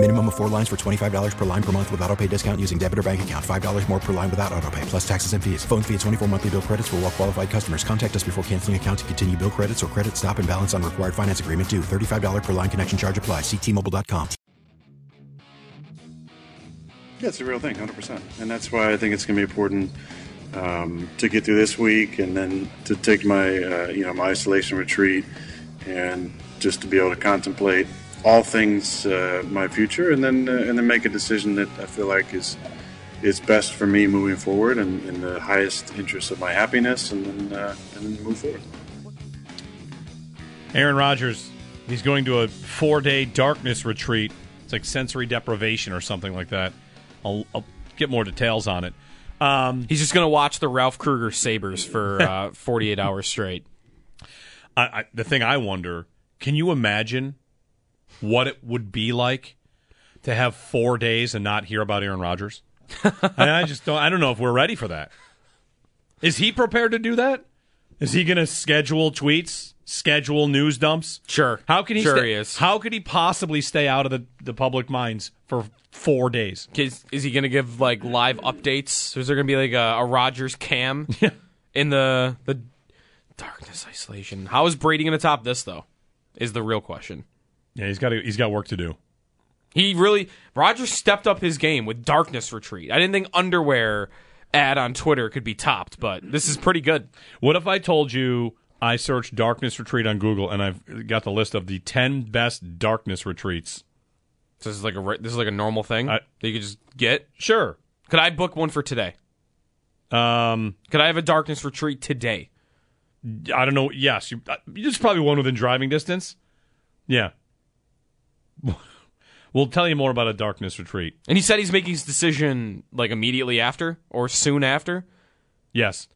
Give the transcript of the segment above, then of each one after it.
Minimum of four lines for $25 per line per month with auto pay discount using debit or bank account. $5 more per line without auto pay, plus taxes and fees. Phone fee at 24 monthly bill credits for all well qualified customers. Contact us before canceling account to continue bill credits or credit stop and balance on required finance agreement due. $35 per line connection charge apply. Ctmobile.com. Yeah, it's a real thing, 100%. And that's why I think it's going to be important um, to get through this week and then to take my, uh, you know, my isolation retreat and just to be able to contemplate all things uh, my future and then uh, and then make a decision that I feel like is is best for me moving forward and in the highest interest of my happiness and then uh, and then move forward. Aaron Rodgers, he's going to a four day darkness retreat. It's like sensory deprivation or something like that. I'll, I'll get more details on it. Um, He's just going to watch the Ralph Krueger Sabres for uh, 48 hours straight. I, I, the thing I wonder, can you imagine what it would be like to have four days and not hear about Aaron Rodgers? and I just don't. I don't know if we're ready for that. Is he prepared to do that? Is he going to schedule tweets, schedule news dumps? Sure. How can he? Sure stay, he is. How could he possibly stay out of the, the public minds for four days? Is, is he going to give like live updates? Is there going to be like a, a Rodgers cam in the the darkness isolation? How is Brady going to top this though? Is the real question. Yeah, he's got he's got work to do. He really Rodgers stepped up his game with darkness retreat. I didn't think underwear ad on Twitter could be topped, but this is pretty good. What if I told you I searched darkness retreat on Google and I've got the list of the ten best darkness retreats? So this is like a this is like a normal thing I- that you could just get. Sure. Could I book one for today? Um, Could I have a darkness retreat today? I don't know. Yes, you, uh, there's probably one within driving distance. Yeah. We'll tell you more about a darkness retreat. And he said he's making his decision like immediately after or soon after. Yes.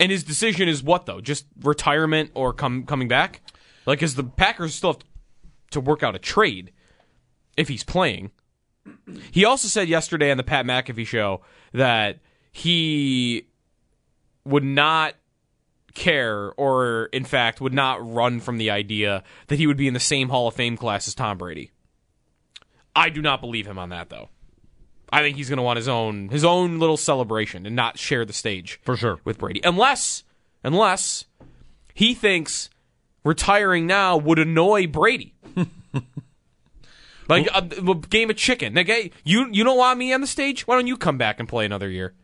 And his decision is what though? Just retirement or come coming back? Like, because the Packers still have to work out a trade if he's playing. He also said yesterday on the Pat McAfee show that he would not care, or in fact, would not run from the idea that he would be in the same Hall of Fame class as Tom Brady. I do not believe him on that though. I think he's going to want his own his own little celebration and not share the stage For sure. with Brady, unless unless he thinks retiring now would annoy Brady. like a, a uh, game of chicken. Like, hey, you you don't want me on the stage? Why don't you come back and play another year?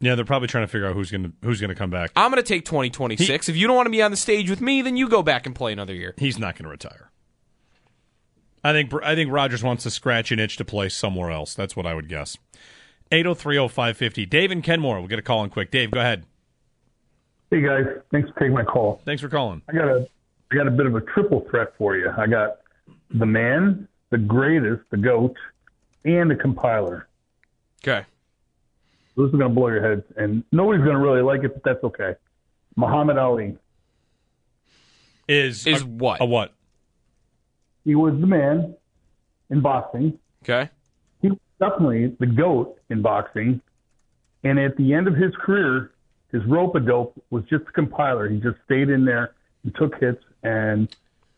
Yeah, they're probably trying to figure out who's gonna who's gonna come back. I'm going to take 2026. if you don't want to be on the stage with me, then you go back and play another year. He's not gonna retire. I think I think Rodgers wants to scratch an itch to play somewhere else. That's what I would guess. 8030550. Dave and Kenmore. We'll get a call in quick. Dave, go ahead. Hey guys, thanks for taking my call. Thanks for calling. I got a I got a bit of a triple threat for you. I got the man, the greatest, the goat, and the compiler. Okay. This is going to blow your heads, and nobody's going to really like it, but that's okay. Muhammad Ali. Is Is a, what? a what? He was the man in boxing. Okay. He was definitely the goat in boxing. And at the end of his career, his rope a dope was just a compiler. He just stayed in there and took hits and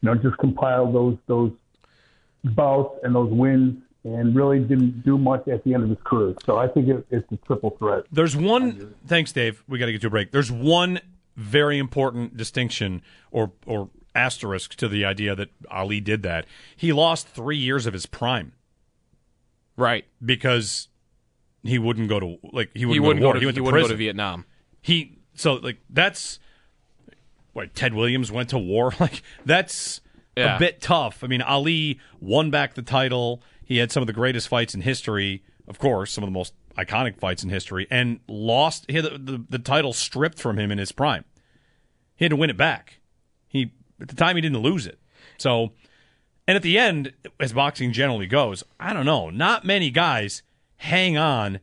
you know just compiled those those bouts and those wins and really didn't do much at the end of his career. So I think it, it's a triple threat. There's one. Thanks, Dave. We got to get to a break. There's one very important distinction or or asterisk to the idea that Ali did that. He lost three years of his prime Right. because he wouldn't go to like he wouldn't, He wouldn't go go to war. to, he went he to wouldn't go to Vietnam. he so like that's what Ted Williams went to war. Like that's Yeah. a bit tough. I mean, Ali won back the title. He had some of the greatest fights in history, of course, some of the most iconic fights in history, and lost. He had the, the, the title stripped from him in his prime. He had to win it back. He at the time he didn't lose it. So, and at the end, as boxing generally goes, I don't know. Not many guys hang on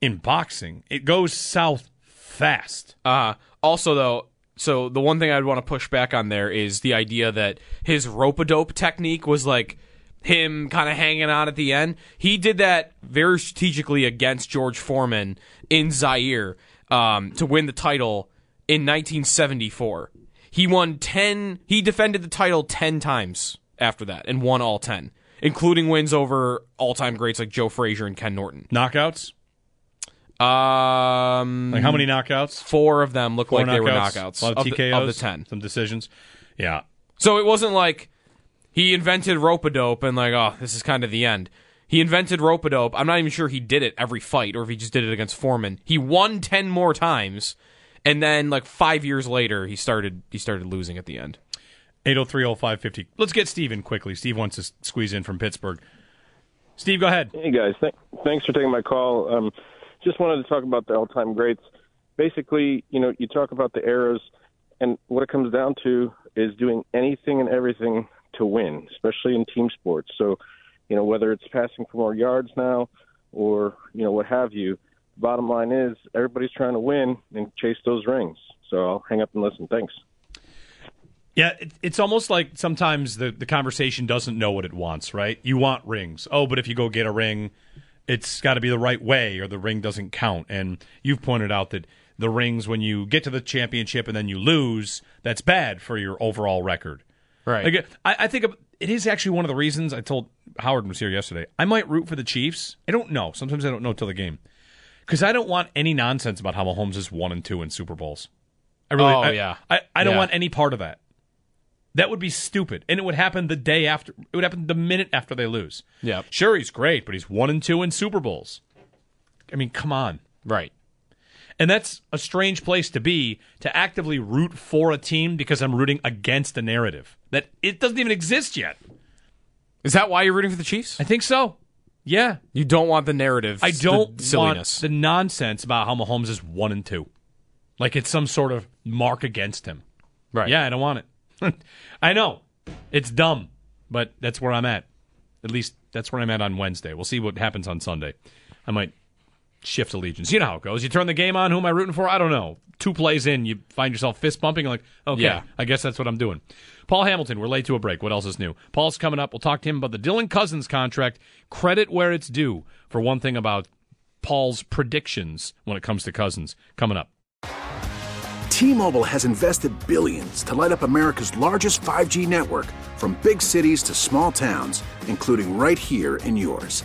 in boxing. It goes south fast. Uh, also, though, so the one thing I'd want to push back on there is the idea that his rope a dope technique was like him kind of hanging on at the end. He did that very strategically against George Foreman in Zaire um, to win the title in 1974. He won 10, he defended the title 10 times after that and won all 10, including wins over all time greats like Joe Frazier and Ken Norton. Knockouts? Um, Like how many knockouts? Four of them look like they were knockouts? knockouts. A lot of, of, TKOs? the, of the 10. Some decisions. Yeah. So it wasn't like he invented rope a dope and like, oh, this is kind of the end. He invented rope a dope. I'm not even sure he did it every fight or if he just did it against Foreman. He won ten more times, and then like five years later, he started he started losing at the end. 8030550. Let's get Steve in quickly. Steve wants to squeeze in from Pittsburgh. Steve, go ahead. Hey guys, Th- thanks for taking my call. Um, just wanted to talk about the all-time greats. Basically, you know, you talk about the eras, and what it comes down to is doing anything and everything to win, especially in team sports. So, you know, whether it's passing for more yards now, or you know, what have you. Bottom line is, everybody's trying to win and chase those rings. So I'll hang up and listen. Thanks. Yeah, it's almost like sometimes the, the conversation doesn't know what it wants, right? You want rings. Oh, but if you go get a ring, it's got to be the right way or the ring doesn't count. And you've pointed out that the rings, when you get to the championship and then you lose, that's bad for your overall record. Right. Like, I, I think it is actually one of the reasons I told Howard was here yesterday. I might root for the Chiefs. I don't know. Sometimes I don't know till the game because I don't want any nonsense about how Mahomes is one and two in Super Bowls. I really, Oh, I, yeah. I, I don't Yeah. want any part of that. That would be stupid, and it would happen the day after. It would happen the minute after they lose. Yeah. Sure, he's great, but he's one and two in Super Bowls. I mean, come on. Right. And that's a strange place to be to actively root for a team because I'm rooting against a narrative that it doesn't even exist yet. Is that why you're rooting for the Chiefs? I think so. Yeah. You don't want the narrative. I don't the silliness. want the nonsense about how Mahomes is one and two. Like it's some sort of mark against him. right. Yeah, I don't want it. I know. It's dumb, but that's where I'm at. At least that's where I'm at on Wednesday. We'll see what happens on Sunday. I might shift allegiance. You know how it goes. You turn the game on, who am I rooting for? I don't know. Two plays in, you find yourself fist bumping, like, okay, Yeah. I guess that's what I'm doing. Paul Hamilton, we're late to a break. What else is new? Paul's coming up. We'll talk to him about the Dylan Cousins contract. Credit where it's due for one thing about Paul's predictions when it comes to Cousins. Coming up. T-Mobile has invested billions to light up America's largest 5G network from big cities to small towns, including right here in yours.